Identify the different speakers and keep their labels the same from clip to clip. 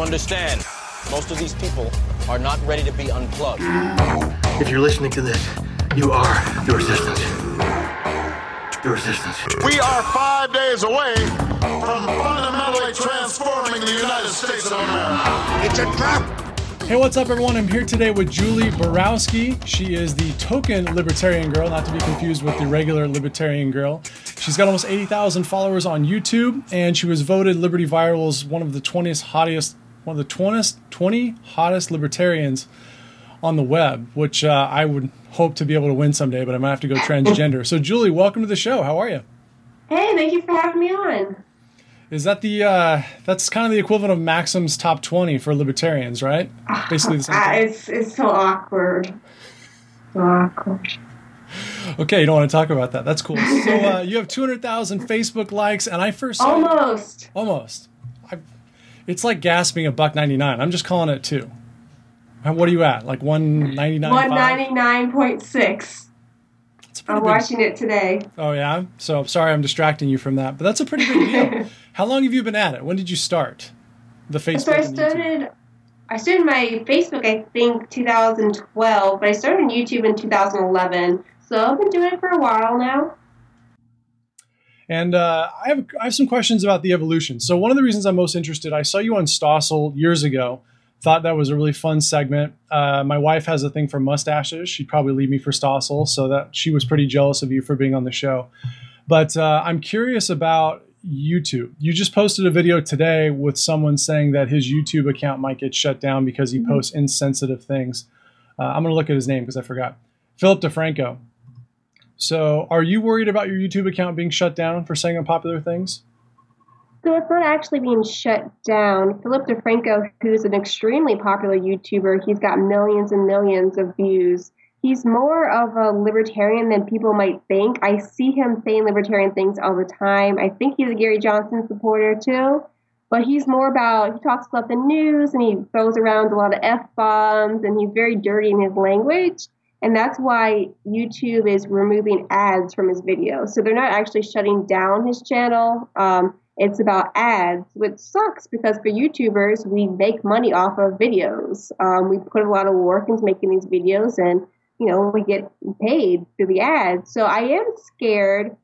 Speaker 1: to understand, most of these people are not ready to be unplugged.
Speaker 2: If you're listening to this, you are the resistance. The resistance.
Speaker 3: We are five days away from fundamentally transforming the United States of America.
Speaker 4: It's a trap.
Speaker 5: Hey, what's up, everyone? I'm here today with Julie Borowski. She is the token libertarian girl, not to be confused with the regular libertarian girl. She's got almost 80,000 followers on YouTube, and she was voted Liberty Viral's one of the 20th hottest, one of the 20, 20 hottest libertarians on the web, which uh, I would hope to be able to win someday, but I might have to go transgender. So, Julie, welcome to the show. How are you?
Speaker 6: Hey, thank you for having me on.
Speaker 5: Is that the uh, that's kind of the equivalent of Maxim's top twenty for libertarians, right? Basically the same.
Speaker 6: Ah,
Speaker 5: thing.
Speaker 6: it's it's so awkward. So awkward.
Speaker 5: Okay, you don't want to talk about that. That's cool. So uh, you have two hundred thousand Facebook likes, and I first saw
Speaker 6: Almost.
Speaker 5: almost. It's like gasping a buck ninety nine. I'm just calling it two. What are you at? Like one ninety nine.
Speaker 6: One ninety nine point six. I'm
Speaker 5: big-
Speaker 6: watching it today.
Speaker 5: Oh yeah. So sorry, I'm distracting you from that, but that's a pretty big deal. How long have you been at it? When did you start? The Facebook.
Speaker 6: So I started. I started my Facebook, I think, 2012, but I started on YouTube in 2011. So I've been doing it for a while now.
Speaker 5: And uh, I have I have some questions about the evolution. So one of the reasons I'm most interested, I saw you on Stossel years ago. Thought that was a really fun segment. Uh, my wife has a thing for mustaches. She'd probably leave me for Stossel, so that she was pretty jealous of you for being on the show. But uh, I'm curious about YouTube. You just posted a video today with someone saying that his YouTube account might get shut down because he posts insensitive things. Uh, I'm going to look at his name because I forgot. Philip DeFranco. So, are you worried about your YouTube account being shut down for saying unpopular things?
Speaker 6: So it's not actually being shut down. Philip DeFranco, who's an extremely popular YouTuber, he's got millions and millions of views. He's more of a libertarian than people might think. I see him saying libertarian things all the time. I think he's a Gary Johnson supporter too. But he's more about, he talks about the news and he throws around a lot of F bombs and he's very dirty in his language. And that's why YouTube is removing ads from his videos. So they're not actually shutting down his channel. Um, it's about ads, which sucks because for YouTubers, we make money off of videos. Um, we put a lot of work into making these videos and, you know, we get paid through the ads. So I am scared.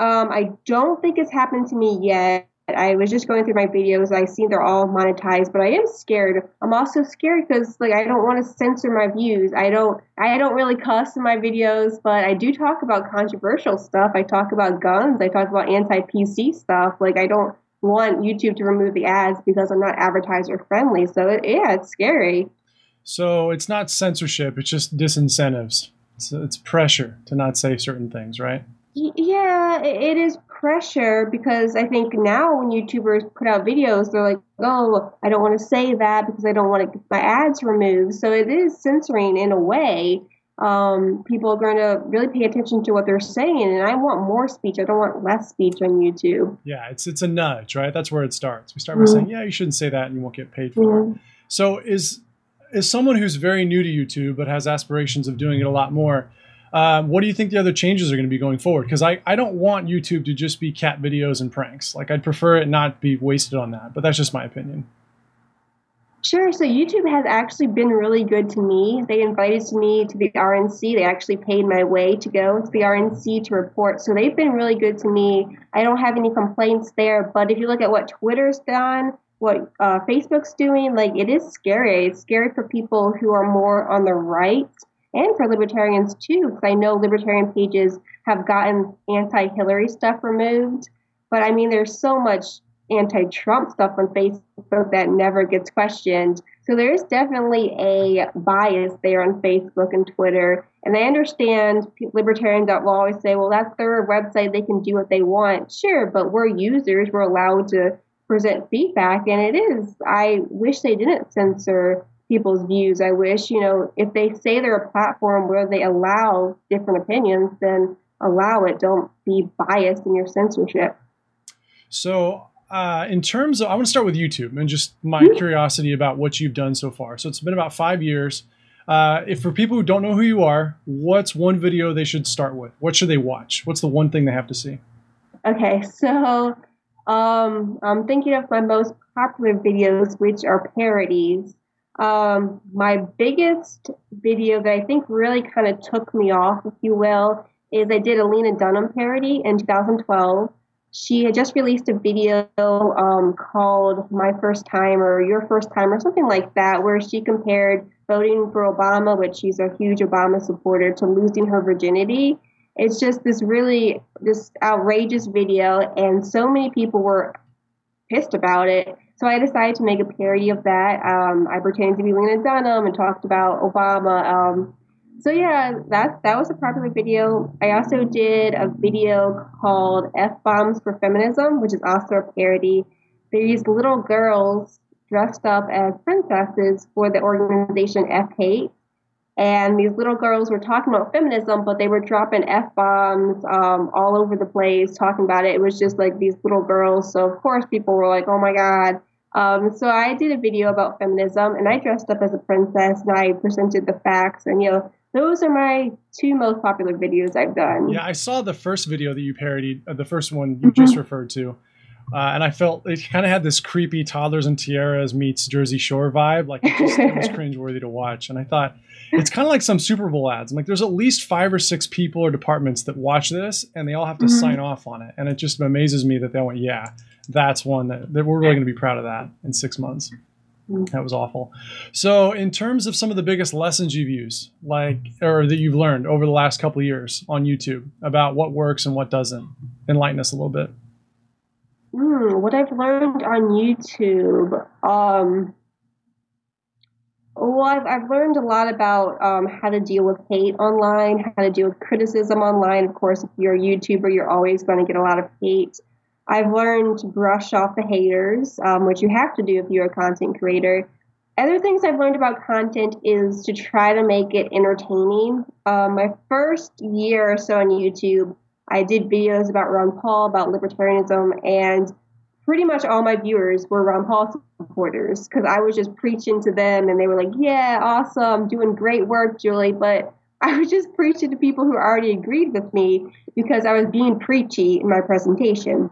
Speaker 6: Um, I don't think it's happened to me yet. I was just going through my videos. I see they're all monetized, but I am scared. I'm also scared because like I don't want to censor my views. I don't I don't really cuss in my videos, but I do talk about controversial stuff. I talk about guns. I talk about anti-PC stuff. Like I don't want YouTube to remove the ads because I'm not advertiser friendly. So it, yeah, it's scary.
Speaker 5: So, it's not censorship, it's just disincentives. It's, it's pressure to not say certain things, right?
Speaker 6: Yeah, it is pressure because I think now when YouTubers put out videos, they're like, oh, I don't want to say that because I don't want to get my ads removed. So it is censoring in a way. Um, people are going to really pay attention to what they're saying, and I want more speech. I don't want less speech on YouTube.
Speaker 5: Yeah, it's it's a nudge, right? That's where it starts. We start by saying, "Yeah, you shouldn't say that, and you won't get paid for it." So, is is someone who's very new to YouTube but has aspirations of doing it a lot more? Um, what do you think the other changes are going to be going forward? Because I, I don't want YouTube to just be cat videos and pranks. Like I'd prefer it not be wasted on that. But that's just my opinion.
Speaker 6: Sure. So YouTube has actually been really good to me. They invited me to the RNC. They actually paid my way to go to the RNC to report. So they've been really good to me. I don't have any complaints there. But if you look at what Twitter's done, what uh, Facebook's doing, like it is scary. It's scary for people who are more on the right and for libertarians too, because I know libertarian pages have gotten anti-Hillary stuff removed. But I mean, there's so much anti-Trump stuff on Facebook that never gets questioned. So there is definitely a bias there on Facebook and Twitter. And I understand libertarians that will always say, well, that's their website. They can do what they want. Sure, but we're users. We're allowed to present feedback. And it is, I wish they didn't censor people's views. I wish, you know, if they say they're a platform where they allow different opinions, then allow it. Don't be biased in your censorship.
Speaker 5: So, uh, in terms of, I want to start with YouTube and just my curiosity about what you've done so far. So, it's been about five years. Uh, if for people who don't know who you are, what's one video they should start with? What should they watch? What's the one thing they have to see?
Speaker 6: Okay, so Um, I'm thinking of my most popular videos, which are parodies. Um, my biggest video that I think really kind of took me off, if you will, is I did a Lena Dunham parody in 2012. She had just released a video um, called My First Time or Your First Time or something like that, where she compared voting for Obama, which she's a huge Obama supporter, to losing her virginity. It's just this really this outrageous video, and so many people were pissed about it. So I decided to make a parody of that. Um, I pretended to be Lena Dunham and talked about Obama. Um, so yeah, that that was a popular video. I also did a video called F Bombs for Feminism, which is also a parody. These little girls dressed up as princesses for the organization F Hate. And these little girls were talking about feminism, but they were dropping F bombs um, all over the place, talking about it. It was just like these little girls. So, of course, people were like, oh my God. Um, so, I did a video about feminism and I dressed up as a princess and I presented the facts. And, you know, those are my two most popular videos I've done.
Speaker 5: Yeah, I saw the first video that you parodied, uh, the first one you just referred to. Uh, and I felt it kind of had this creepy toddlers and tiaras meets Jersey Shore vibe. Like it, just, it was cringeworthy to watch. And I thought it's kind of like some Super Bowl ads. I'm like, there's at least five or six people or departments that watch this, and they all have to mm-hmm. sign off on it. And it just amazes me that they went, yeah, that's one that, that we're really going to be proud of that in six months. Mm-hmm. That was awful. So, in terms of some of the biggest lessons you've used, like or that you've learned over the last couple years on YouTube about what works and what doesn't, enlighten us a little bit.
Speaker 6: Mm, what I've learned on YouTube, um, well, I've, I've learned a lot about um, how to deal with hate online, how to deal with criticism online. Of course, if you're a YouTuber, you're always going to get a lot of hate. I've learned to brush off the haters, um, which you have to do if you're a content creator. Other things I've learned about content is to try to make it entertaining. Um, my first year or so on YouTube, I did videos about Ron Paul, about libertarianism, and pretty much all my viewers were Ron Paul supporters because I was just preaching to them and they were like, yeah, awesome, doing great work, Julie. But I was just preaching to people who already agreed with me because I was being preachy in my presentation.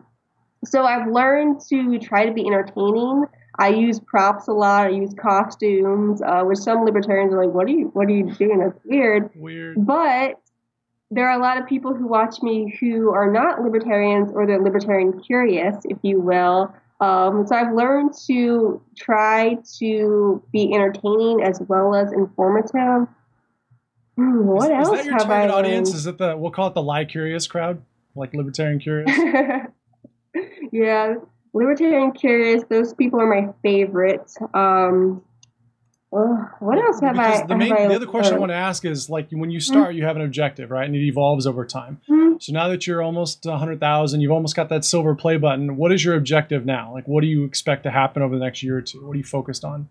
Speaker 6: So I've learned to try to be entertaining. I use props a lot. I use costumes, uh, which some libertarians are like, "What are you? What are you doing? That's weird."
Speaker 5: Weird.
Speaker 6: But there are a lot of people who watch me who are not libertarians or they're libertarian curious, if you will. Um, so I've learned to try to be entertaining as well as informative. Hmm, what
Speaker 5: is,
Speaker 6: else
Speaker 5: is that your
Speaker 6: have
Speaker 5: target
Speaker 6: I
Speaker 5: audience?
Speaker 6: learned?
Speaker 5: Is it the we'll call it the lie curious crowd, like libertarian curious?
Speaker 6: yeah, libertarian curious. Those people are my favorites. Um, what else have
Speaker 5: because
Speaker 6: I?
Speaker 5: The, main,
Speaker 6: I
Speaker 5: the other question I want to ask is like when you start,
Speaker 6: Mm-hmm.
Speaker 5: you have an objective, right? And it evolves over time.
Speaker 6: Mhm.
Speaker 5: So now that you're almost 100,000, you've almost got that silver play button. What is your objective now? Like, what do you expect to happen over the next year or two? What are you focused on?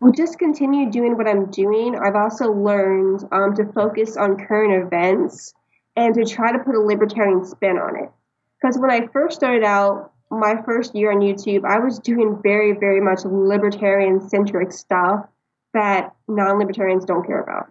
Speaker 6: Well, just continue doing what I'm doing. I've also learned um, to focus on current events and to try to put a libertarian spin on it. Because when I first started out, my first year on YouTube, I was doing very, very much libertarian centric stuff that non libertarians don't care about.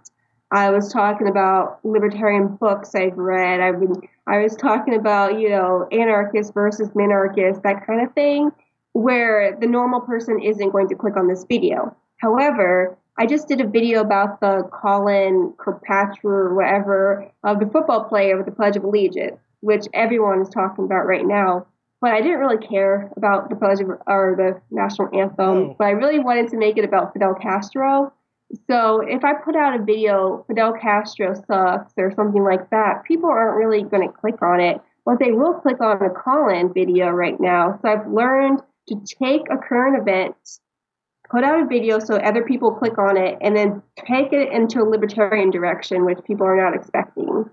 Speaker 6: I was talking about libertarian books I've read. I've been, I was talking about, you know, anarchist versus minarchists, that kind of thing, where the normal person isn't going to click on this video. However, I just did a video about the Colin Kirkpatrick or whatever of the football player with the Pledge of Allegiance, which everyone is talking about right now. But I didn't really care about the Pledge of, or the national anthem.
Speaker 5: Oh.
Speaker 6: But I really wanted to make it about Fidel Castro. So if I put out a video, Fidel Castro sucks or something like that, people aren't really going to click on it. But they will click on a Colin video right now. So I've learned to take a current event, put out a video so other people click on it, and then take it into a libertarian direction, which people are not expecting.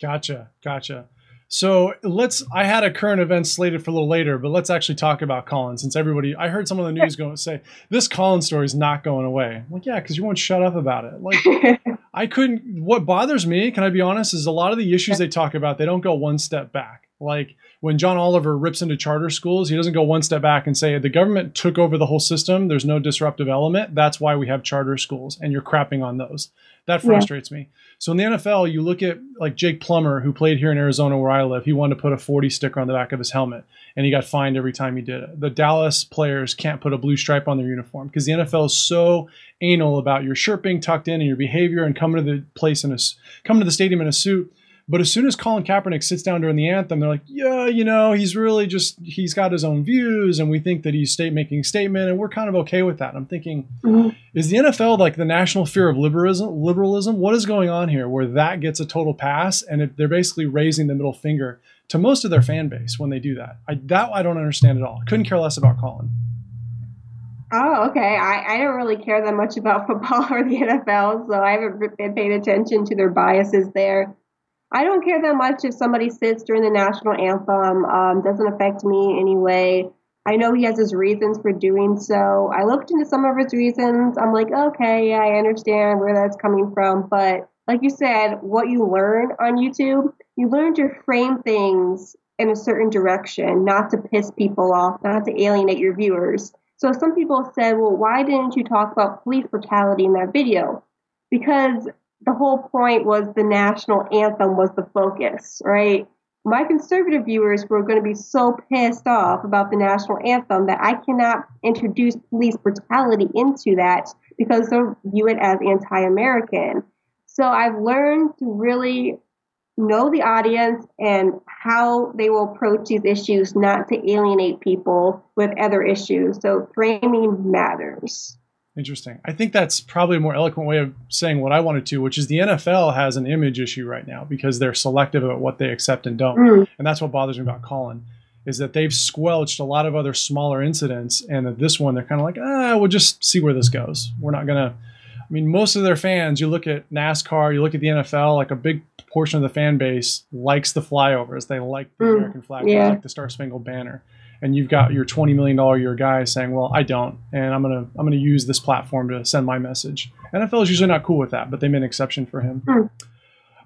Speaker 5: Gotcha, gotcha. So let's. I had a current event slated for a little later, but let's actually talk about Colin since everybody. I heard some of the news go say this Colin story is not going away. I'm like, yeah, because you won't shut up about it. Like, I couldn't. What bothers me, can I be honest, is a lot of the issues they talk about. They don't go one step back. Like when John Oliver rips into charter schools, he doesn't go one step back and say the government took over the whole system. There's no disruptive element. That's why we have charter schools, and you're crapping on those. That frustrates yeah. me. So in the NFL, you look at like Jake Plummer, who played here in Arizona where I live. He wanted to put a 40 sticker on the back of his helmet, and he got fined every time he did it. The Dallas players can't put a blue stripe on their uniform because the NFL is so anal about your shirt being tucked in and your behavior and coming to the place in a coming to the stadium in a suit. But as soon as Colin Kaepernick sits down during the anthem, they're like, yeah, you know, he's really just, he's got his own views and we think that he's state making statement and we're kind of okay with that. And I'm thinking, mm-hmm. is the NFL like the national fear of liberalism? Liberalism? What is going on here where that gets a total pass and it, they're basically raising the middle finger to most of their fan base when they do that? I, that I don't understand at all. Couldn't care less about Colin.
Speaker 6: Oh, okay. I, I don't really care that much about football or the NFL, so I haven't been paying attention to their biases there. I don't care that much if somebody sits during the national anthem. Um, doesn't affect me anyway. I know he has his reasons for doing so. I looked into some of his reasons. I'm like, okay, yeah, I understand where that's coming from. But like you said, what you learn on YouTube, you learn to frame things in a certain direction, not to piss people off, not to alienate your viewers. So some people said, well, why didn't you talk about police brutality in that video? Because the whole point was the national anthem was the focus, right? My conservative viewers were going to be so pissed off about the national anthem that I cannot introduce police brutality into that because they'll view it as anti American. So I've learned to really know the audience and how they will approach these issues, not to alienate people with other issues. So framing matters.
Speaker 5: Interesting. I think that's probably a more eloquent way of saying what I wanted to, which is the NFL has an image issue right now because they're selective about what they accept and don't. Mm. And that's what bothers me about Colin is that they've squelched a lot of other smaller incidents and that this one they're kind of like, ah, we'll just see where this goes. We're not going to I mean, most of their fans, you look at NASCAR, you look at the NFL, like a big portion of the fan base likes the flyovers. They like the mm. American flag, yeah. they like the Star Spangled Banner and you've got your $20 million a year guy saying, well, I don't, and I'm going to, I'm going to use this platform to send my message. NFL is usually not cool with that, but they made an exception for him. Hmm.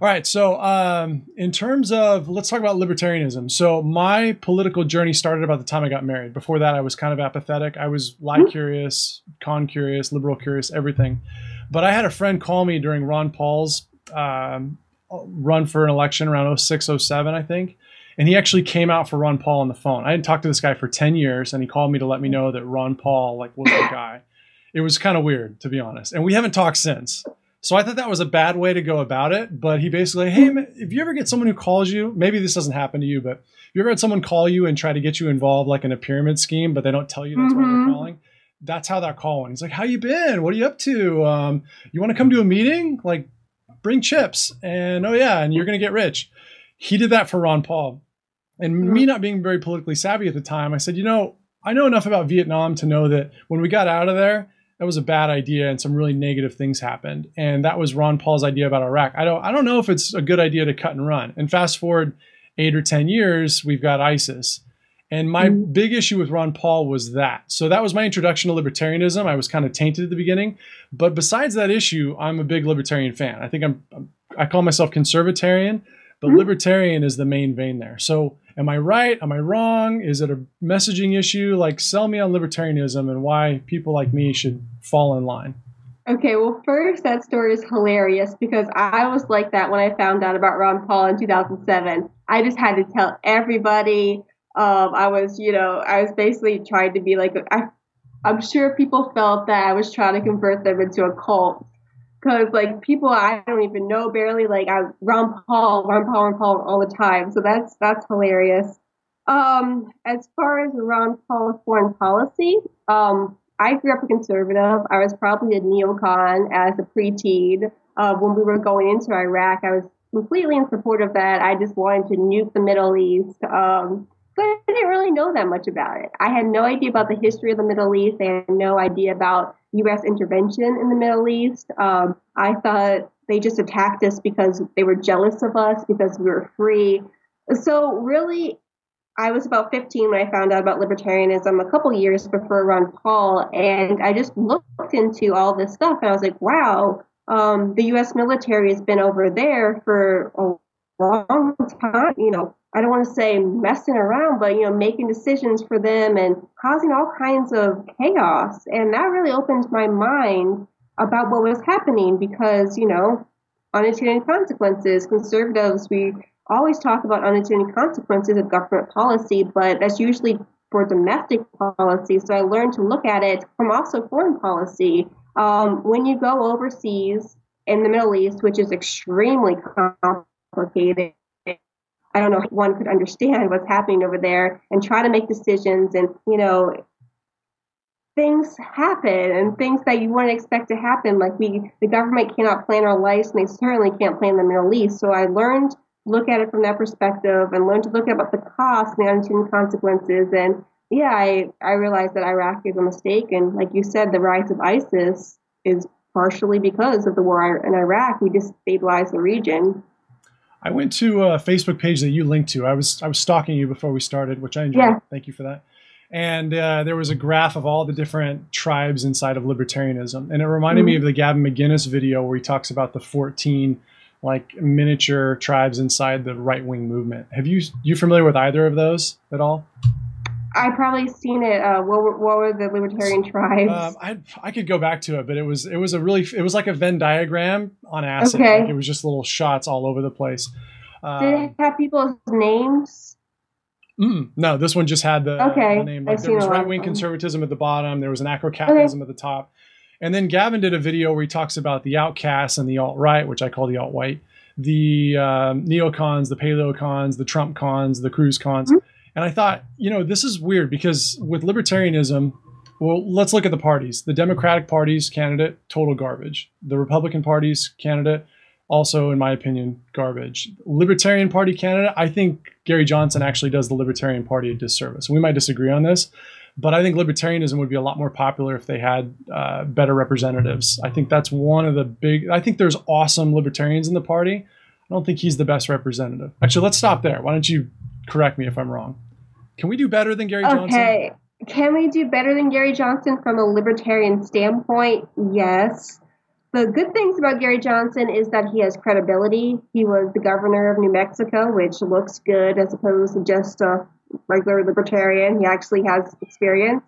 Speaker 5: All right. So, um, in terms of, let's talk about libertarianism. So, my political journey started about the time I got married. Before that, I was kind of apathetic. I was lie hmm. curious, con curious, liberal curious, everything. But I had a friend call me during Ron Paul's um, run for an election around 06, 07, I think and he actually came out for Ron Paul on the phone. I hadn't talked to this guy for 10 years, and he called me to let me know that Ron Paul like was the guy. It was kind of weird, to be honest. And we haven't talked since. So I thought that was a bad way to go about it. But he basically, hey, man, if you ever get someone who calls you, maybe this doesn't happen to you, but if you ever had someone call you and try to get you involved like in a pyramid scheme, but they don't tell you that's mm-hmm. why they're calling, that's how that call went. He's like, how you been? What are you up to? Um, you want to come to a meeting? Like, bring chips. And oh yeah, and you're gonna get rich. He did that for Ron Paul. And me not being very politically savvy at the time, I said, you know, I know enough about Vietnam to know that when we got out of there, that was a bad idea and some really negative things happened. And that was Ron Paul's idea about Iraq. I don't I don't know if it's a good idea to cut and run. And fast forward 8 or 10 years, we've got ISIS. And my mm-hmm. big issue with Ron Paul was that. So that was my introduction to libertarianism. I was kind of tainted at the beginning, but besides that issue, I'm a big libertarian fan. I think I'm, I'm I call myself conservatarian, but mm-hmm. libertarian is the main vein there. So am I right? Am I wrong? Is it a messaging issue? Like, sell me on libertarianism and why people like me should fall in line.
Speaker 6: Okay, well, first, that story is hilarious because I was like that when I found out about Ron Paul in 2007. I just had to tell everybody. Um, I was, you know, I was basically trying to be like, I, I'm sure people felt that I was trying to convert them into a cult because like people I don't even know barely like I Ron Paul, Ron Paul, Ron Paul all the time. So that's that's hilarious. Um, as far as Ron Paul's foreign policy, um, I grew up a conservative. I was probably a neocon as a preteen. Uh, when we were going into Iraq, I was completely in support of that. I just wanted to nuke the Middle East. Um, but I didn't really know that much about it. I had no idea about the history of the Middle East. I had no idea about U.S. intervention in the Middle East. Um, I thought they just attacked us because they were jealous of us because we were free. So really, I was about 15 when I found out about libertarianism a couple years before Ron Paul, and I just looked into all this stuff, and I was like, wow, um, the U.S. military has been over there for a long time, you know, I don't want to say messing around, but you know, making decisions for them and causing all kinds of chaos. And that really opened my mind about what was happening because, you know, unintended consequences. Conservatives, we always talk about unintended consequences of government policy, but that's usually for domestic policy. So I learned to look at it from also foreign policy. Um, when you go overseas in the Middle East, which is extremely complicated, I don't know if one could understand what's happening over there and try to make decisions and, you know, things happen and things that you wouldn't expect to happen. Like we, the government cannot plan our lives, and they certainly can't plan the Middle East. So I learned look at it from that perspective and learned to look at the costs and the unintended consequences. And yeah, I I realized that Iraq is a mistake, and like you said, the rise of ISIS is partially because of the war in Iraq. We destabilized the region.
Speaker 5: I went to a Facebook page that you linked to. I was I was stalking you before we started, which I enjoyed.
Speaker 6: Yeah.
Speaker 5: Thank you for that and uh, there was a graph of all the different tribes inside of libertarianism and it reminded mm-hmm. me of the gavin mcinnes video where he talks about the 14 like miniature tribes inside the right-wing movement have you you familiar with either of those at all
Speaker 6: I probably seen it. Uh, what, were, what were the libertarian tribes? Um,
Speaker 5: I I could go back to it, but it was it was a really it was like a Venn diagram on acid.
Speaker 6: Okay.
Speaker 5: Like it was just little shots all over the place.
Speaker 6: Um, Did it um, have people's names?
Speaker 5: Mm, no, this one just had the,
Speaker 6: okay.
Speaker 5: the name. Like there was right wing conservatism at the bottom. There was an anarcho-capitalism okay. at the top, and then Gavin did a video where he talks about the outcasts and the alt right, which I call the alt white, the um, neocons, the paleocons, the Trump cons, the Cruz cons. Mm-hmm. And I thought, you know, this is weird because with libertarianism, well, let's look at the parties. The Democratic Party's candidate, total garbage. The Republican Party's candidate, also, in my opinion, garbage. Libertarian Party candidate, I think Gary Johnson actually does the Libertarian Party a disservice. We might disagree on this, but I think libertarianism would be a lot more popular if they had uh, better representatives. I think that's one of the big. I think there's awesome libertarians in the party. I don't think he's the best representative. Actually, let's stop there. Why don't you correct me if I'm wrong? Can we do better than Gary Johnson?
Speaker 6: Okay. Can we do better than Gary Johnson from a libertarian standpoint? Yes. The good things about Gary Johnson is that he has credibility. He was the governor of New Mexico, which looks good as opposed to just a regular libertarian. He actually has experience.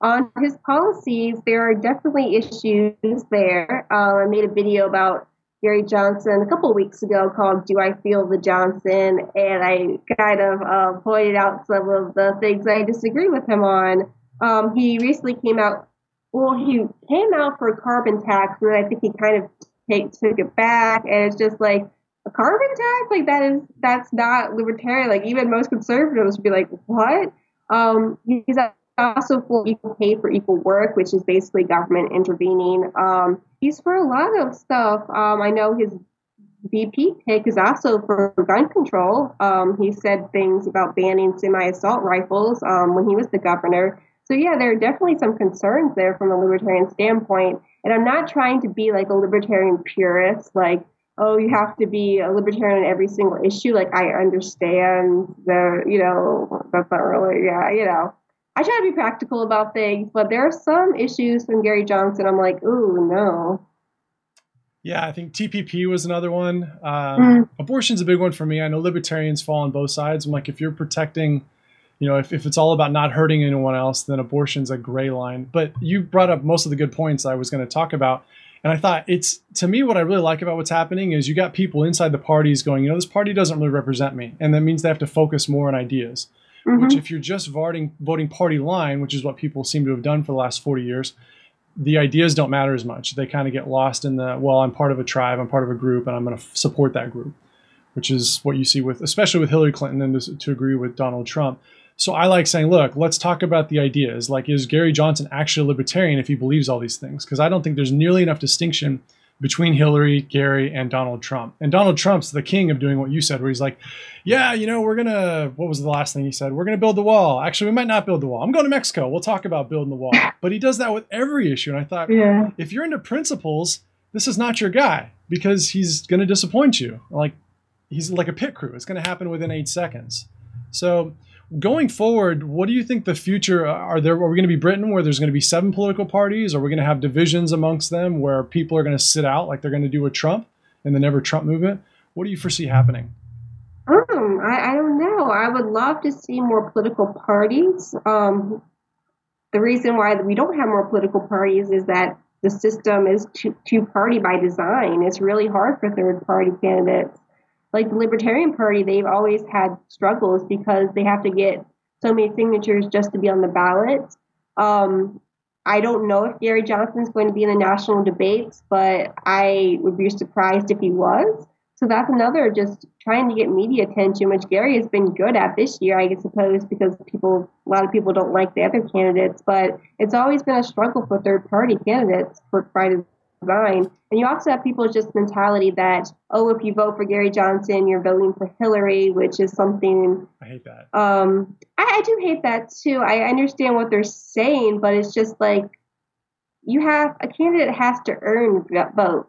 Speaker 6: On his policies, there are definitely issues there. Uh, I made a video about Gary Johnson a couple weeks ago called Do I Feel the Johnson? And I kind of uh, pointed out some of the things I disagree with him on. Um, he recently came out well, he came out for a carbon tax, and I think he kind of take, took it back, and it's just like a carbon tax, like that is that's not libertarian. Like even most conservatives would be like, what? Um, he's also for equal pay for equal work, which is basically government intervening. Um, he's for a lot of stuff. Um, I know his VP pick is also for gun control. Um, he said things about banning semi-assault rifles um, when he was the governor. So yeah, there are definitely some concerns there from a libertarian standpoint. And I'm not trying to be like a libertarian purist, like, oh, you have to be a libertarian on every single issue. Like I understand the, you know, that's not really, yeah, you know. I try to be practical about things, but there are some issues from Gary Johnson. I'm like, ooh, no.
Speaker 5: Yeah, I think TPP was another one. Um, mm. Abortion's a big one for me. I know libertarians fall on both sides. I'm like, if you're protecting you know, if, if it's all about not hurting anyone else, then abortion's a gray line. But you brought up most of the good points I was going to talk about. And I thought it's to me what I really like about what's happening is you got people inside the parties going, you know, this party doesn't really represent me, and that means they have to focus more on ideas. Mm-hmm. Which, if you're just voting voting party line, which is what people seem to have done for the last 40 years, the ideas don't matter as much. They kind of get lost in the well, I'm part of a tribe, I'm part of a group, and I'm going to f- support that group, which is what you see with, especially with Hillary Clinton, and to, to agree with Donald Trump. So I like saying, look, let's talk about the ideas. Like, is Gary Johnson actually a libertarian if he believes all these things? Because I don't think there's nearly enough distinction between Hillary, Gary, and Donald Trump. And Donald Trump's the king of doing what you said, where he's like, yeah, you know, we're going to, what was the last thing he said? We're going to build the wall. Actually, we might not build the wall. I'm going to Mexico. We'll talk about building the wall. But he does that with every issue. And I thought, yeah. if you're into principles, this is not your guy because he's going to disappoint you. Like, he's like a pit crew. It's going to happen within eight seconds. So, going forward, what do you think the future are there? Are we going to be Britain where there's going to be seven political parties? Are we going to have divisions amongst them where people are going to sit out like they're going to do with Trump and the Never Trump movement? What do you foresee happening?
Speaker 6: Um, I, I don't know. I would love to see more political parties. Um, the reason why we don't have more political parties is that the system is two, two party by design. It's really hard for third party candidates. Like the Libertarian Party, they've always had struggles because they have to get so many signatures just to be on the ballot. Um, I don't know if Gary Johnson is going to be in the national debates, but I would be surprised if he was. So that's another just trying to get media attention, which Gary has been good at this year, I suppose, because people, a lot of people don't like the other candidates. But it's always been a struggle for third party candidates for by design. And you also have people's just mentality that, oh, if you vote for Gary Johnson, you're voting for Hillary, which is something.
Speaker 5: I hate that.
Speaker 6: Um, I, I do hate that too. I understand what they're saying, but it's just like you have a candidate has to earn votes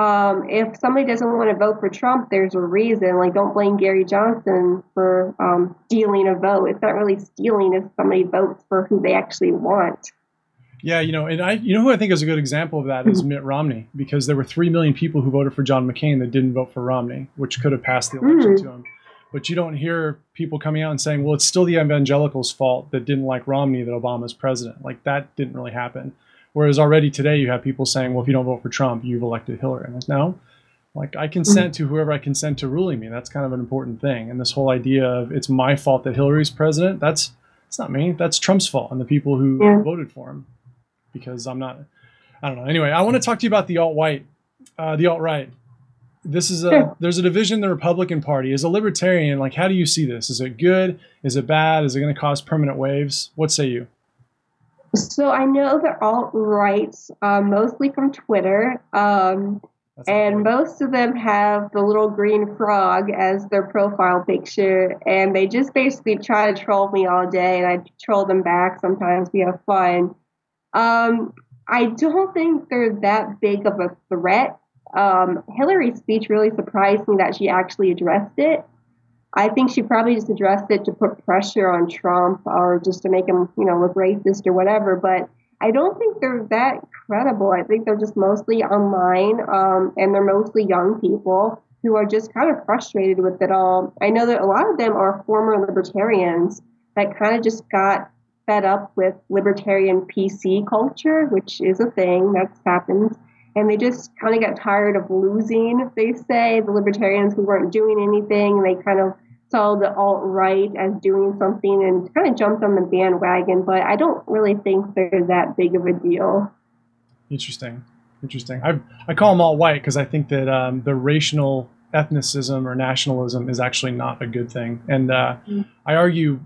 Speaker 6: um, if somebody doesn't want to vote for Trump, there's a reason. Like, don't blame Gary Johnson for um, stealing a vote. It's not really stealing if somebody votes for who they actually want.
Speaker 5: Yeah, you know, and I, you know, who I think is a good example of that is Mitt Romney, because there were three million people who voted for John McCain that didn't vote for Romney, which could have passed the election mm. to him. But you don't hear people coming out and saying, "Well, it's still the evangelicals' fault that didn't like Romney that Obama's president." Like that didn't really happen. Whereas already today you have people saying, well, if you don't vote for Trump, you've elected Hillary. And like, no, like I consent to whoever I consent to ruling me. That's kind of an important thing. And this whole idea of it's my fault that Hillary's president, that's it's not me. That's Trump's fault and the people who yeah. voted for him. Because I'm not I don't know. Anyway, I want to talk to you about the alt white, uh, the alt right. This is a sure. there's a division in the Republican Party. As a libertarian, like how do you see this? Is it good? Is it bad? Is it going to cause permanent waves? What say you?
Speaker 6: So I know they're alt right, uh, mostly from Twitter, um, and most of them have the little green frog as their profile picture, and they just basically try to troll me all day, and I troll them back. Sometimes we have fun. Um, I don't think they're that big of a threat. Um, Hillary's speech really surprised me that she actually addressed it. I think she probably just addressed it to put pressure on Trump or just to make him, you know, look racist or whatever. But I don't think they're that credible. I think they're just mostly online, um, and they're mostly young people who are just kind of frustrated with it all. I know that a lot of them are former libertarians that kind of just got fed up with libertarian PC culture, which is a thing that's happened. And they just kind of got tired of losing, they say, the libertarians who weren't doing anything. And they kind of saw the alt right as doing something and kind of jumped on the bandwagon, but I don't really think they're that big of a deal.
Speaker 5: Interesting. Interesting. I, I call them all white because I think that um, the racial ethnicism or nationalism is actually not a good thing. And uh, mm-hmm. I argue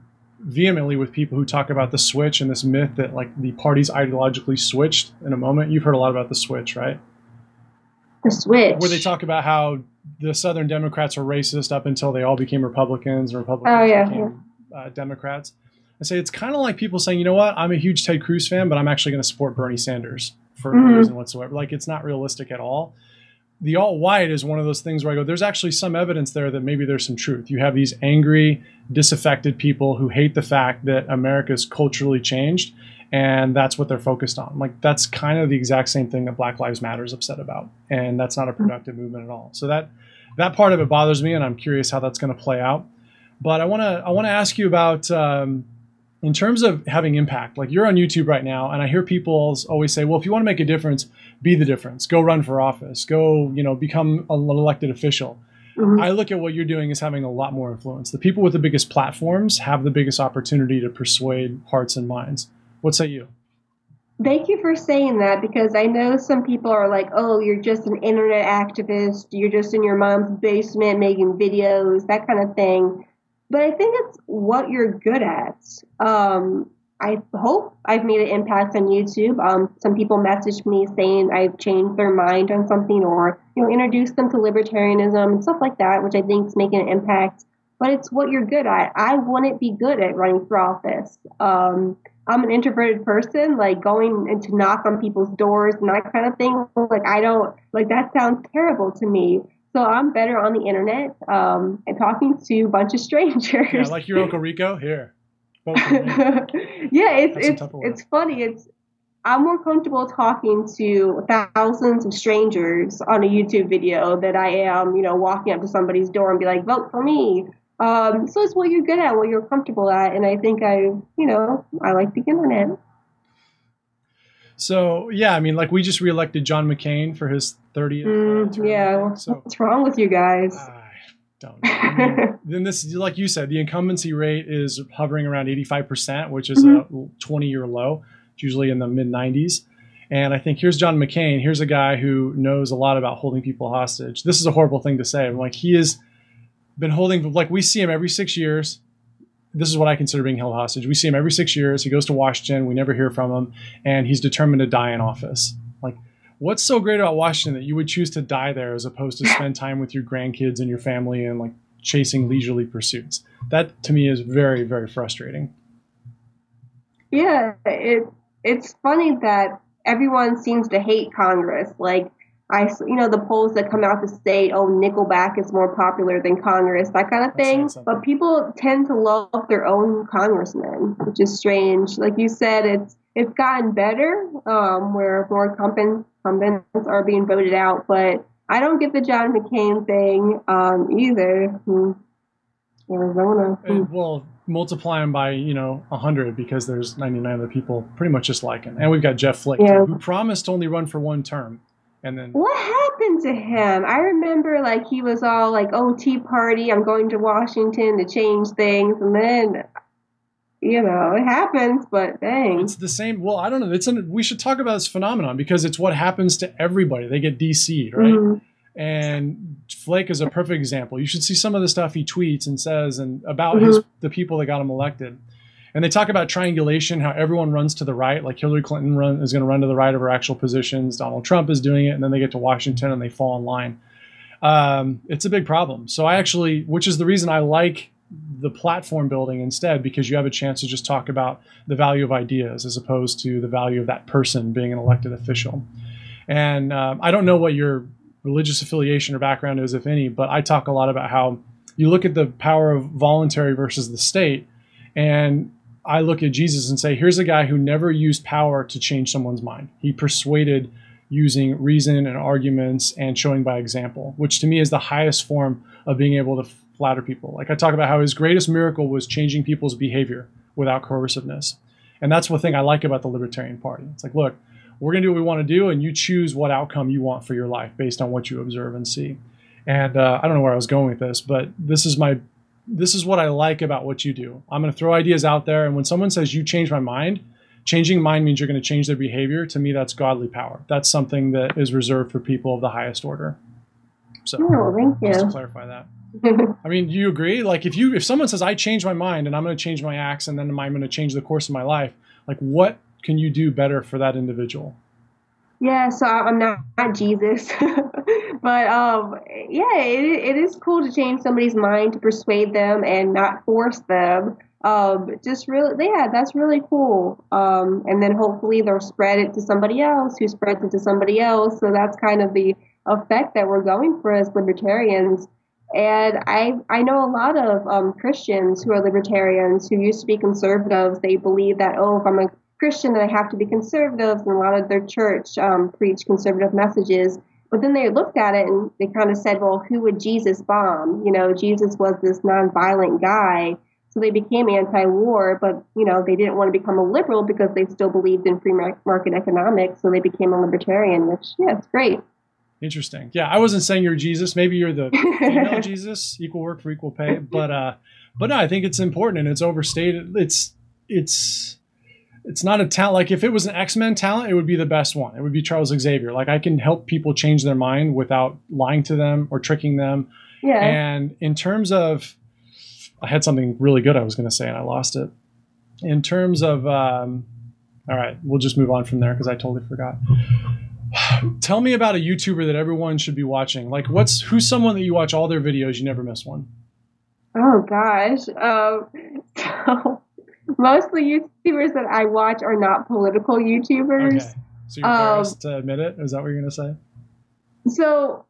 Speaker 5: vehemently with people who talk about the switch and this myth that like the parties ideologically switched in a moment. You've heard a lot about the switch, right?
Speaker 6: The switch.
Speaker 5: Where they talk about how the Southern Democrats were racist up until they all became Republicans, and Republicans
Speaker 6: oh, yeah,
Speaker 5: became. Uh, Democrats. I say it's kind of like people saying, you know what, I'm a huge Ted Cruz fan, but I'm actually going to support Bernie Sanders for mm-hmm. no reason whatsoever. Like it's not realistic at all. The alt white is one of those things where I go, there's actually some evidence there that maybe there's some truth. You have these angry, disaffected people who hate the fact that America's culturally changed and that's what they're focused on. Like that's kind of the exact same thing that Black Lives Matter is upset about, and that's not a productive movement at all. So that that part of it bothers me, and I'm curious how that's going to play out. But I want to I want to ask you about um, in terms of having impact. Like you're on YouTube right now, and I hear people always say, "Well, if you want to make a difference, be the difference. Go run for office. Go, you know, become an elected official." Mm-hmm. I look at what you're doing as having a lot more influence. The people with the biggest platforms have the biggest opportunity to persuade hearts and minds. What say you?
Speaker 6: Thank you for saying that because I know some people are like, oh, you're just an internet activist, you're just in your mom's basement making videos, that kind of thing. But I think it's what you're good at. Um, I hope I've made an impact on YouTube. Um, some people message me saying I've changed their mind on something or you know introduced them to libertarianism and stuff like that, which I think is making an impact. But it's what you're good at. I wouldn't be good at running for office. Um, I'm an introverted person, like going and to knock on people's doors and that kind of thing. Like I don't like that sounds terrible to me. So I'm better on the internet um, and talking to a bunch of strangers.
Speaker 5: Yeah, like your Uncle Rico here.
Speaker 6: yeah, it's That's it's it's funny. It's I'm more comfortable talking to thousands of strangers on a YouTube video than I am, you know, walking up to somebody's door and be like, vote for me. Um, so it's what you're good at, what you're comfortable at, and I think I, you know, I like the internet.
Speaker 5: So yeah, I mean, like we just reelected John McCain for his 30th.
Speaker 6: Mm, yeah.
Speaker 5: So
Speaker 6: What's wrong with you guys?
Speaker 5: I don't. Know. I mean, then this, like you said, the incumbency rate is hovering around 85%, which is a 20-year low. It's usually in the mid 90s. And I think here's John McCain. Here's a guy who knows a lot about holding people hostage. This is a horrible thing to say. I'm like he has been holding like we see him every six years. This is what I consider being held hostage. We see him every six years. He goes to Washington. We never hear from him, and he's determined to die in office. Like, what's so great about Washington that you would choose to die there as opposed to spend time with your grandkids and your family and like chasing leisurely pursuits? That to me is very, very frustrating.
Speaker 6: Yeah, it it's funny that everyone seems to hate Congress. Like I, you know, the polls that come out to say, oh, Nickelback is more popular than Congress, that kind of thing. But people tend to love their own congressmen, which is strange. Like you said, it's it's gotten better, um, where more incumbents, incumbents are being voted out. But I don't get the John McCain thing um, either. Hmm. Arizona. Hmm.
Speaker 5: Well, multiply him by you know 100 because there's 99 other people pretty much just like him, and we've got Jeff Flake
Speaker 6: Yeah.
Speaker 5: who promised to only run for one term, and then
Speaker 6: What happened to him? I remember like he was all like, "Oh, Tea Party, I'm going to Washington to change things," and then, you know, it happens. But dang,
Speaker 5: It's the same. Well, I don't know. It's an, we should talk about this phenomenon because it's what happens to everybody. They get DC'd, right?
Speaker 6: Mhm.
Speaker 5: And Flake is a perfect example. You should see some of the stuff he tweets and says and about his the people that got him elected. And they talk about triangulation, how everyone runs to the right, like Hillary Clinton run, is going to run to the right of her actual positions. Donald Trump is doing it, and then they get to Washington and they fall in line. Um, it's a big problem. So I actually, which is the reason I like the platform building instead, because you have a chance to just talk about the value of ideas as opposed to the value of that person being an elected official. And um, I don't know what your religious affiliation or background is, if any, but I talk a lot about how you look at the power of voluntary versus the state. And I look at Jesus and say, here's a guy who never used power to change someone's mind. He persuaded using reason and arguments and showing by example, which to me is the highest form of being able to flatter people. Like I talk about how his greatest miracle was changing people's behavior without coerciveness. And that's one thing I like about the Libertarian Party. It's like, look, we're going to do what we want to do, and you choose what outcome you want for your life based on what you observe and see. And uh, I don't know where I was going with this, but this is my this is what I like about what you do. I'm going to throw ideas out there, and when someone says you change my mind, changing mind means you're going to change their behavior. To me, that's godly power. That's something that is reserved for people of the highest order. So,
Speaker 6: Oh, thank
Speaker 5: just to clarify that. I mean, do you agree? Like, if you if someone says I change my mind and I'm going to change my acts and then I'm going to change the course of my life, like, what can you do better for that individual?
Speaker 6: Yeah, so I'm not, not Jesus, but um, yeah, it, it is cool to change somebody's mind to persuade them and not force them. Um, just really, yeah, that's really cool. Um, and then hopefully they'll spread it to somebody else who spreads it to somebody else. So that's kind of the effect that we're going for as libertarians. And I I know a lot of um, Christians who are libertarians who used to be conservatives. They believe that oh, if I'm a Christian, then I have to be conservative. And a lot of their church um, preach conservative messages. But then they looked at it and they kind of said, well, who would Jesus bomb? You know, Jesus was this nonviolent guy. So they became anti-war, but you know they didn't want to become a liberal because they still believed in free market economics. So they became a libertarian, which yeah, it's great.
Speaker 5: Interesting. Yeah, I wasn't saying you're Jesus. Maybe you're the female Jesus, equal work for equal pay. But uh, but no, I think it's important and it's overstated. It's it's it's not a talent. Like if it was an X Men talent, it would be the best one. It would be Charles Xavier. Like I can help people change their mind without lying to them or tricking them.
Speaker 6: Yeah.
Speaker 5: And in terms of, I had something really good I was going to say and I lost it. In terms of, um, all right, we'll just move on from there because I totally forgot. Tell me about a YouTuber that everyone should be watching. Like, what's who's someone that you watch all their videos, you never miss one?
Speaker 6: Oh gosh. Um, so most of the YouTubers that I watch are not political YouTubers.
Speaker 5: Okay, so you're
Speaker 6: Um,
Speaker 5: embarrassed to admit it. Is that what you're going to say?
Speaker 6: So,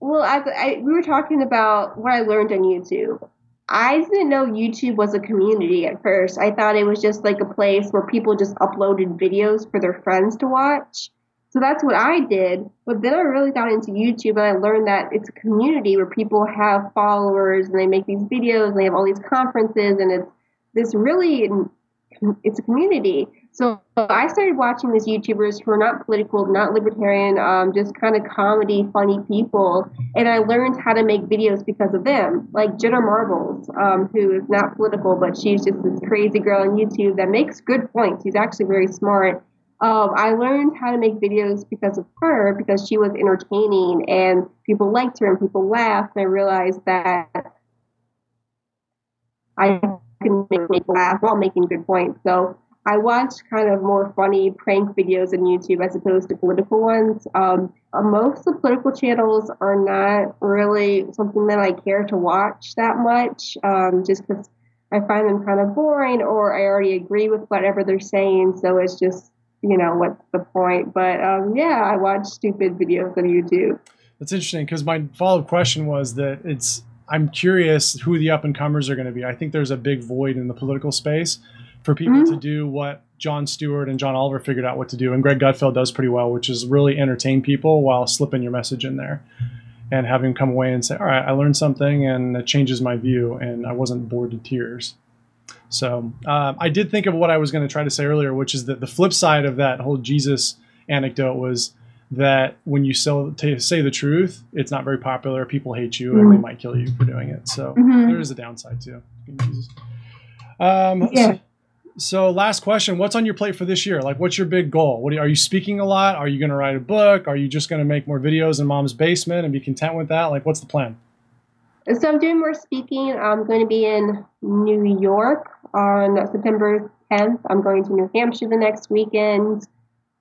Speaker 6: well, as I, we were talking about what I learned on YouTube. I didn't know YouTube was a community at first. I thought it was just like a place where people just uploaded videos for their friends to watch. So that's what I did. But then I really got into YouTube and I learned that it's a community where people have followers and they make these videos and they have all these conferences and it's this really it's a community. So I started watching these YouTubers who are not political, not libertarian, um, just kind of comedy, funny people, and I learned how to make videos because of them. Like Jenna Marbles, um, who is not political, but she's just this crazy girl on YouTube that makes good points. She's actually very smart. Um, I learned how to make videos because of her, because she was entertaining and people liked her and people laughed. And I realized that I can make people laugh while making good points. So I watch kind of more funny prank videos on YouTube as opposed to political ones. Um, most of the political channels are not really something that I care to watch that much, um, just because I find them kind of boring or I already agree with whatever they're saying. So it's just, you know, what's the point? But um, yeah, I watch stupid videos on YouTube.
Speaker 5: That's interesting because my follow up question was that it's, I'm curious who the up and comers are going to be. I think there's a big void in the political space for people mm-hmm. to do what Jon Stewart and John Oliver figured out what to do, and Greg Gutfeld does pretty well, which is really entertain people while slipping your message in there, and having come away and say, "All right, I learned something, and it changes my view, and I wasn't bored to tears." So uh, I did think of what I was going to try to say earlier, which is that the flip side of that whole Jesus anecdote was that when you sell, t- say the truth, it's not very popular. People hate you, mm-hmm. and they mm-hmm. might kill you for doing it. So mm-hmm. there is a downside too. Um, yeah. So, so, last question: What's on your plate for this year? Like, what's your big goal? What are, are you speaking a lot? Are you going to write a book? Are you just going to make more videos in mom's basement and be content with that? Like, what's the plan?
Speaker 6: So I'm doing more speaking. I'm going to be in New York on September 10th. I'm going to New Hampshire the next weekend.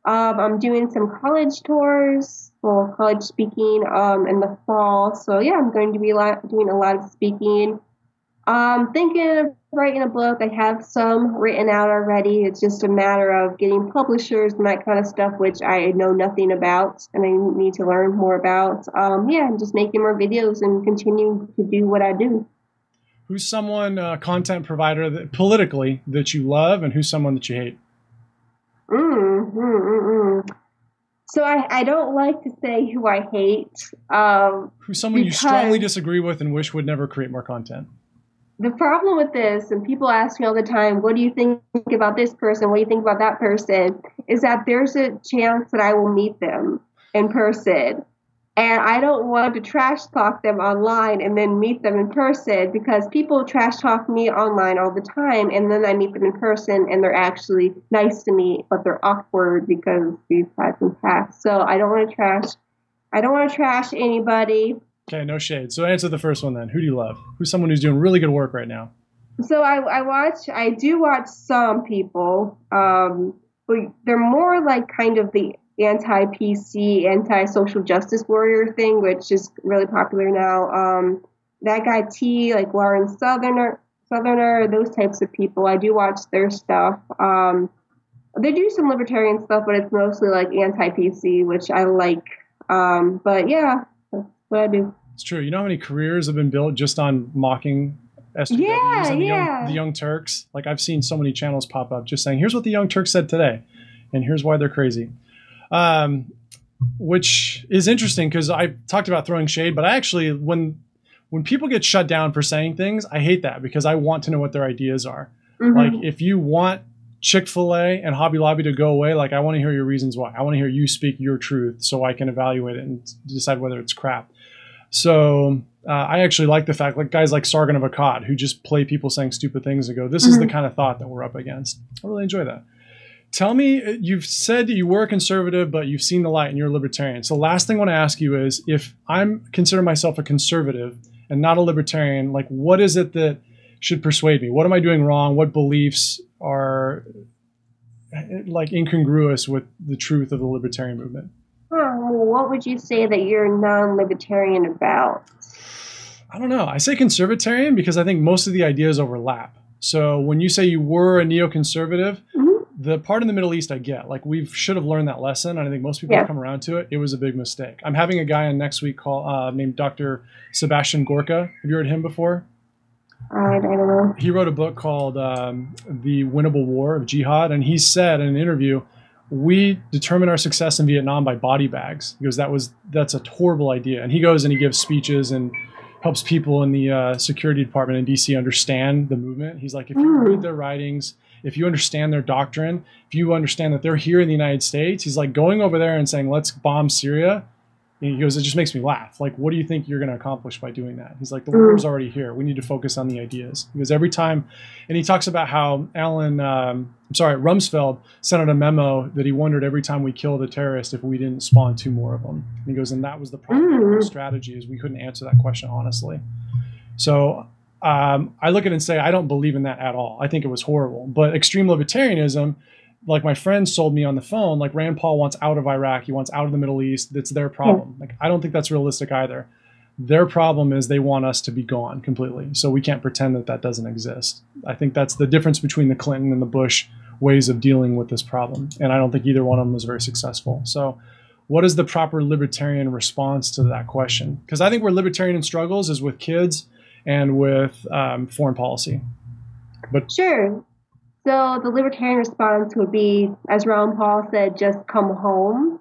Speaker 6: Um, I'm doing some college tours, well, college speaking um, in the fall. So yeah, I'm going to be doing a lot of speaking. Um, thinking of writing a book. I have some written out already. It's just a matter of getting publishers and that kind of stuff, which I know nothing about and I need to learn more about. Um, yeah, I'm just making more videos and continuing to do what I do.
Speaker 5: Who's someone, uh, content provider that politically that you love, and who's someone that you hate?
Speaker 6: Mm, mm, mm, mm. So I, I don't like to say who I hate. Um,
Speaker 5: who's someone you strongly disagree with and wish would never create more content?
Speaker 6: The problem with this, and people ask me all the time, what do you think about this person? What do you think about that person? Is that there's a chance that I will meet them in person. And I don't want to trash talk them online and then meet them in person because people trash talk me online all the time. And then I meet them in person and they're actually nice to me, but they're awkward because we've had some past. So I don't want to trash. I don't want to trash anybody.
Speaker 5: Okay, no shade. So answer the first one then. Who do you love? Who's someone who's doing really good work right now?
Speaker 6: So I, I watch, I do watch some people, um, but they're more like kind of the anti-PC, anti-social justice warrior thing, which is really popular now. Um, that guy T, like Lauren Southerner, Southerner, those types of people. I do watch their stuff. Um, they do some libertarian stuff, but it's mostly like anti-PC, which I like. Um, but yeah, that's what I do.
Speaker 5: It's true. You know how many careers have been built just on mocking SJWs
Speaker 6: yeah,
Speaker 5: and the,
Speaker 6: yeah.
Speaker 5: young, the Young Turks? Like I've seen so many channels pop up just saying, "Here's what the Young Turks said today, and here's why they're crazy." Um, which is interesting because I talked about throwing shade, but I actually when when people get shut down for saying things, I hate that because I want to know what their ideas are. Mm-hmm. Like if you want Chick fil A and Hobby Lobby to go away, like I want to hear your reasons why. I want to hear you speak your truth so I can evaluate it and decide whether it's crap. So uh, I actually like the fact, like guys like Sargon of Akkad, who just play people saying stupid things and go, "This mm-hmm. is the mm-hmm. kind of thought that we're up against." I really enjoy that. Tell me, uh, you've said you were a conservative, but you've seen the light and you're a libertarian. So, last thing I want to ask you is, if I'm consider myself a conservative and not a libertarian, like what is it that should persuade me? What am I doing wrong? What beliefs are like incongruous with the truth of the libertarian movement?
Speaker 6: What would you say that you're non-libertarian about?
Speaker 5: I don't know. I say conservatarian because I think most of the ideas overlap. So when you say you were a neoconservative, mm-hmm. the part in the Middle East I get. Like we should have learned that lesson, and I think most people yeah. have come around to it. It was a big mistake. I'm having a guy on next week call uh, named Dr. Sebastian Gorka. Have you heard him before?
Speaker 6: I, I don't know.
Speaker 5: He wrote a book called um, "The Winnable War of Jihad," and he said in an interview we determine our success in Vietnam by body bags because that was that's a horrible idea. And he goes and he gives speeches and helps people in the uh, security department in DC understand the movement. He's like, if you read their writings if you understand their doctrine, if you understand that they're here in the United States, he's like going over there and saying, let's bomb Syria. He goes, it just makes me laugh. Like, what do you think you're going to accomplish by doing that? He's like, the war's already here. We need to focus on the ideas. Because every time, and he talks about how Alan, um, I'm sorry, Rumsfeld sent out a memo that he wondered every time we killed a terrorist if we didn't spawn two more of them. And he goes, and that was the problem with the strategy is we couldn't answer that question honestly. So um, I look at it and say, I don't believe in that at all. I think it was horrible. But extreme libertarianism, like my friend sold me on the phone, like Rand Paul wants out of Iraq, he wants out of the Middle East. That's their problem. Like I don't think that's realistic either. Their problem is they want us to be gone completely. So we can't pretend that that doesn't exist. I think that's the difference between the Clinton and the Bush ways of dealing with this problem. And I don't think either one of them was very successful. So what is the proper libertarian response to that question? Because I think where libertarian struggles is with kids and with um, foreign policy. But
Speaker 6: Sure. So the libertarian response would be, as Ron Paul said, just come home.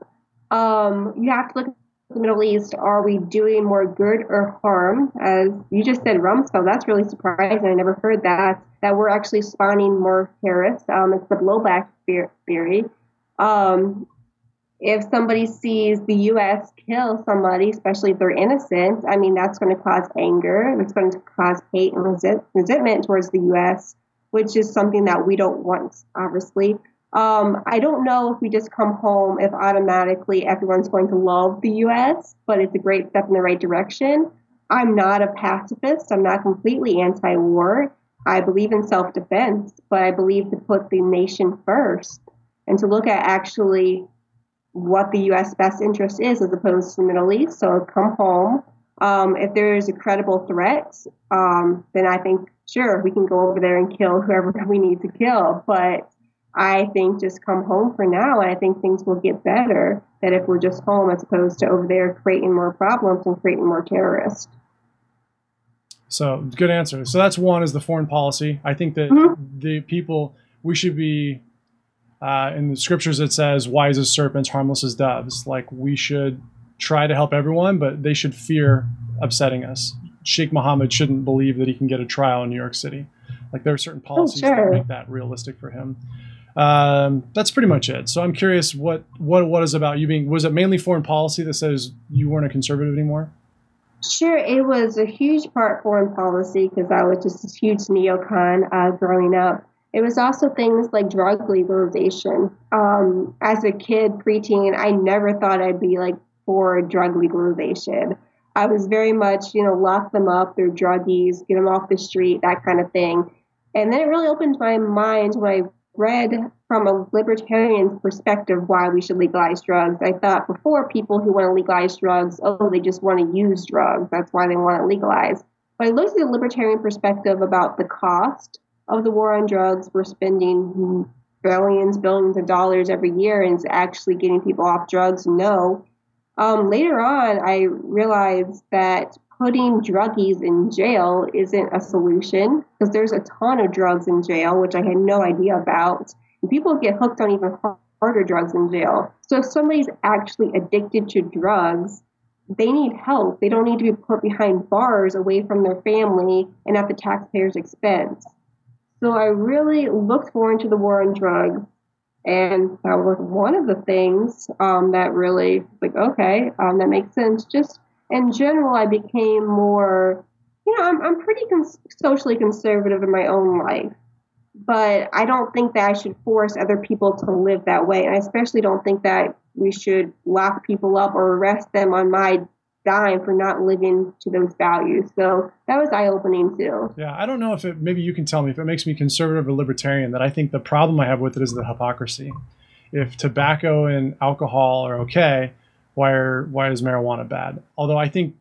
Speaker 6: Um, you have to look at the Middle East. Are we doing more good or harm? As you just said, Rumsfeld. That's really surprising. I never heard that. That we're actually spawning more terrorists. Um, it's the blowback theory. Um, if somebody sees the U.S. kill somebody, especially if they're innocent, I mean, that's going to cause anger. It's going to cause hate and resent, resentment towards the U.S., which is something that we don't want, obviously. Um, I don't know if we just come home if automatically everyone's going to love the U.S., but it's a great step in the right direction. I'm not a pacifist. I'm not completely anti-war. I believe in self-defense, but I believe to put the nation first and to look at actually what the U.S. best interest is as opposed to the Middle East. So come home. Um, if there is a credible threat, um, then I think sure we can go over there and kill whoever we need to kill. But I think just come home for now, and I think things will get better. That if we're just home as opposed to over there creating more problems and creating more terrorists.
Speaker 5: So good answer. So that's one is the foreign policy. I think that mm-hmm. the people we should be uh, in the scriptures it says wise as serpents, harmless as doves. Like we should try to help everyone, but they should fear upsetting us. Sheikh Mohammed shouldn't believe that he can get a trial in New York City. Like there are certain oh, policies oh, sure. that make that realistic for him. Um, that's pretty much it. So I'm curious, what what what is about you being? Was it mainly foreign policy that says you weren't a conservative anymore?
Speaker 6: Sure, it was a huge part foreign policy because I was just a huge neocon uh, growing up. It was also things like drug legalization. Um, as a kid, preteen, I never thought I'd be like for drug legalization. I was very much, you know, lock them up, they're druggies, get them off the street, that kind of thing. And then it really opened my mind when I read from a libertarian's perspective why we should legalize drugs. I thought before people who want to legalize drugs, oh, they just want to use drugs. That's why they want to legalize. But I looked at the libertarian perspective about the cost of the war on drugs. We're spending billions, billions of dollars every year, and it's actually getting people off drugs. No. Um, later on, I realized that putting druggies in jail isn't a solution because there's a ton of drugs in jail, which I had no idea about. And people get hooked on even harder drugs in jail. So if somebody's actually addicted to drugs, they need help. They don't need to be put behind bars away from their family and at the taxpayer's expense. So I really looked more into the war on drugs, and that was one of the things um, that really like okay, um, that makes sense. Just in general, I became more, you know, I'm I'm pretty cons- socially conservative in my own life, but I don't think that I should force other people to live that way, and I especially don't think that we should lock people up or arrest them on my dime for not living to those values. So that was eye opening too.
Speaker 5: Yeah, I don't know if it, maybe you can tell me if it makes me conservative or libertarian, that I think the problem I have with it is the hypocrisy. If tobacco and alcohol are okay, why are why is marijuana bad? Although I think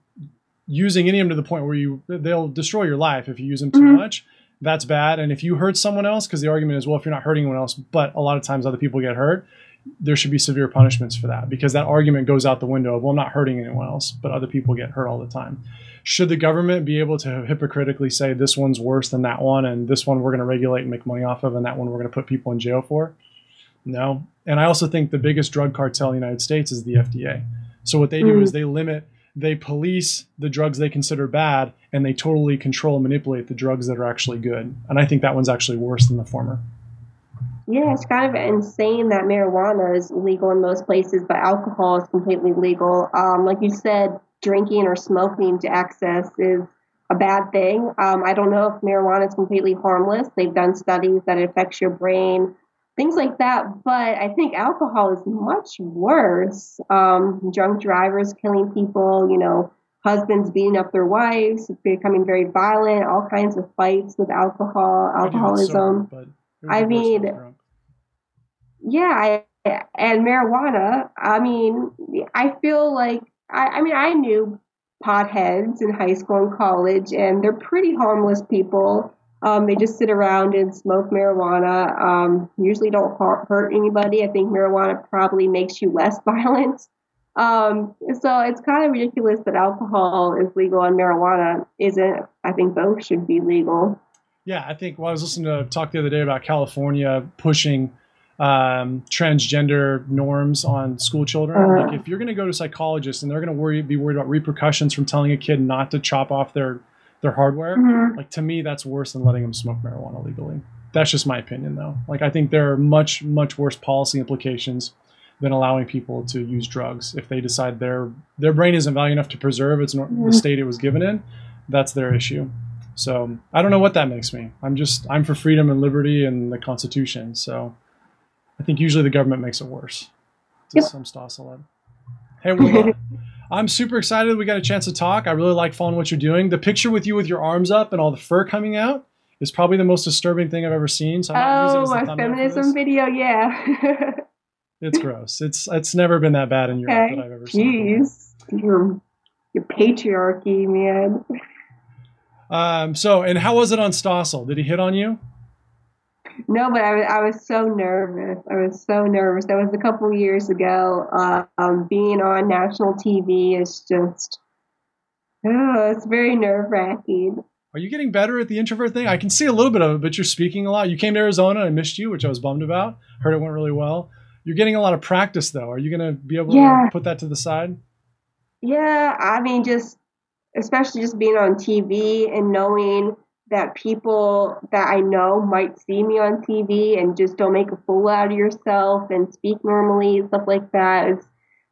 Speaker 5: using any of them to the point where you they'll destroy your life if you use them too mm-hmm. much. That's bad. And if you hurt someone else, because the argument is, well, if you're not hurting anyone else, but a lot of times other people get hurt, there should be severe punishments for that because that argument goes out the window of, well, I'm not hurting anyone else, but other people get hurt all the time. Should the government be able to hypocritically say this one's worse than that one and this one we're going to regulate and make money off of and that one we're going to put people in jail for? No. And I also think the biggest drug cartel in the United States is the FDA. So what they do mm. is they limit, they police the drugs they consider bad and they totally control and manipulate the drugs that are actually good. And I think that one's actually worse than the former.
Speaker 6: Yeah, it's kind of insane that marijuana is legal in most places, but alcohol is completely legal. Um, like you said, drinking or smoking to excess is a bad thing. Um, I don't know if marijuana is completely harmless. They've done studies that it affects your brain, things like that. But I think alcohol is much worse. Um, drunk drivers killing people, you know, husbands beating up their wives, becoming very violent, all kinds of fights with alcohol, alcoholism.
Speaker 5: Sober,
Speaker 6: I mean, yeah, I, and marijuana. I mean, I feel like I, I mean, I knew potheads in high school and college, and they're pretty harmless people. Um, they just sit around and smoke marijuana. Um, usually don't hurt anybody. I think marijuana probably makes you less violent. Um, so it's kind of ridiculous that alcohol is legal and marijuana isn't. I think both should be legal.
Speaker 5: Yeah, I think. Well, I was listening to talk the other day about California pushing um, transgender norms on school children. Uh-huh. Like if you're going to go to psychologists and they're going to worry, be worried about repercussions from telling a kid not to chop off their their hardware, mm-hmm. like to me, that's worse than letting them smoke marijuana legally. That's just my opinion, though. Like I think there are much much worse policy implications than allowing people to use drugs if they decide their their brain isn't value enough to preserve its mm-hmm. the state it was given in. That's their issue. So I don't know what that makes me. I'm just I'm for freedom and liberty and the Constitution. So I think usually the government makes it worse. Yep. some Stossel. Hey, well, I'm super excited we got a chance to talk. I really like following what you're doing. The picture with you with your arms up and all the fur coming out is probably the most disturbing thing I've ever seen.
Speaker 6: So oh, my feminism video, yeah.
Speaker 5: it's gross. It's it's never been that bad in Europe okay. that I've ever seen.
Speaker 6: Jeez, your your patriarchy, man.
Speaker 5: Um. So, and how was it on Stossel? Did he hit on you?
Speaker 6: No, but I, I was so nervous. I was so nervous. That was a couple years ago. Uh, um, being on national TV is just, oh, it's very nerve wracking.
Speaker 5: Are you getting better at the introvert thing? I can see a little bit of it, but you're speaking a lot. You came to Arizona. I missed you, which I was bummed about. Heard it went really well. You're getting a lot of practice, though. Are you going to be able yeah. to put that to the side?
Speaker 6: Yeah, I mean, just especially just being on TV and knowing that people that I know might see me on TV and just don't make a fool out of yourself and speak normally, stuff like that. It's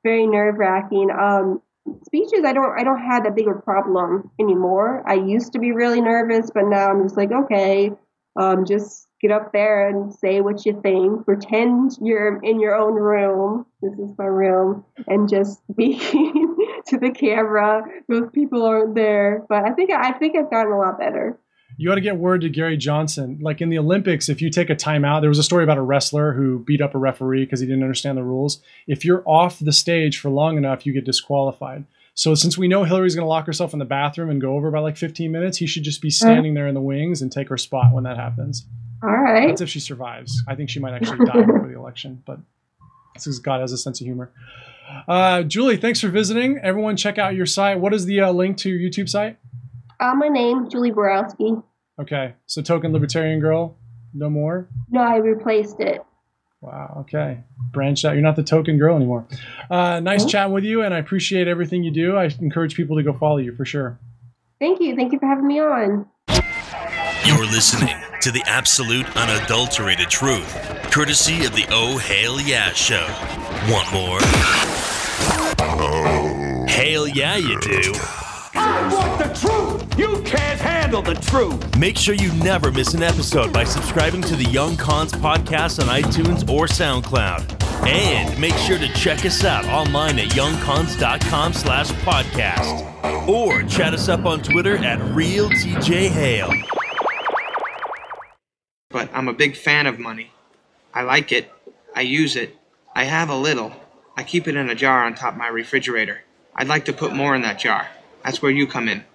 Speaker 6: very nerve wracking. Um, speeches, I don't, I don't have that big of a problem anymore. I used to be really nervous, but now I'm just like, okay, um, just get up there and say what you think. Pretend you're in your own room. This is my room, and just speaking to the camera. Those people aren't there, but I think I think I've gotten a lot better
Speaker 5: you ought to get word to Gary Johnson. Like in the Olympics, if you take a timeout, there was a story about a wrestler who beat up a referee because he didn't understand the rules. If you're off the stage for long enough, you get disqualified. So since we know Hillary's going to lock herself in the bathroom and go over by like 15 minutes, he should just be standing there in the wings and take her spot when that happens.
Speaker 6: All right.
Speaker 5: That's if she survives. I think she might actually die before the election, but because God has a sense of humor. Uh, Julie, thanks for visiting. Everyone, check out your site. What is the uh, link to your YouTube site?
Speaker 6: Uh, my name, Julie Borowski.
Speaker 5: Okay, so token libertarian girl, no more.
Speaker 6: No, I replaced it.
Speaker 5: Wow. Okay, branched out. You're not the token girl anymore. Uh, nice oh. chatting with you, and I appreciate everything you do. I encourage people to go follow you for sure.
Speaker 6: Thank you. Thank you for having me on.
Speaker 4: You're listening to the absolute unadulterated truth, courtesy of the Oh Hale Yeah Show. Want more? Oh. Hail yeah, you do.
Speaker 7: I want the truth. You can't handle the truth.
Speaker 4: Make sure you never miss an episode by subscribing to the Young Cons podcast on iTunes or SoundCloud. And make sure to check us out online at youngcons.com slash podcast. Or chat us up on Twitter at RealTJHale.
Speaker 8: But I'm a big fan of money. I like it. I use it. I have a little. I keep it in a jar on top of my refrigerator. I'd like to put more in that jar. That's where you come in.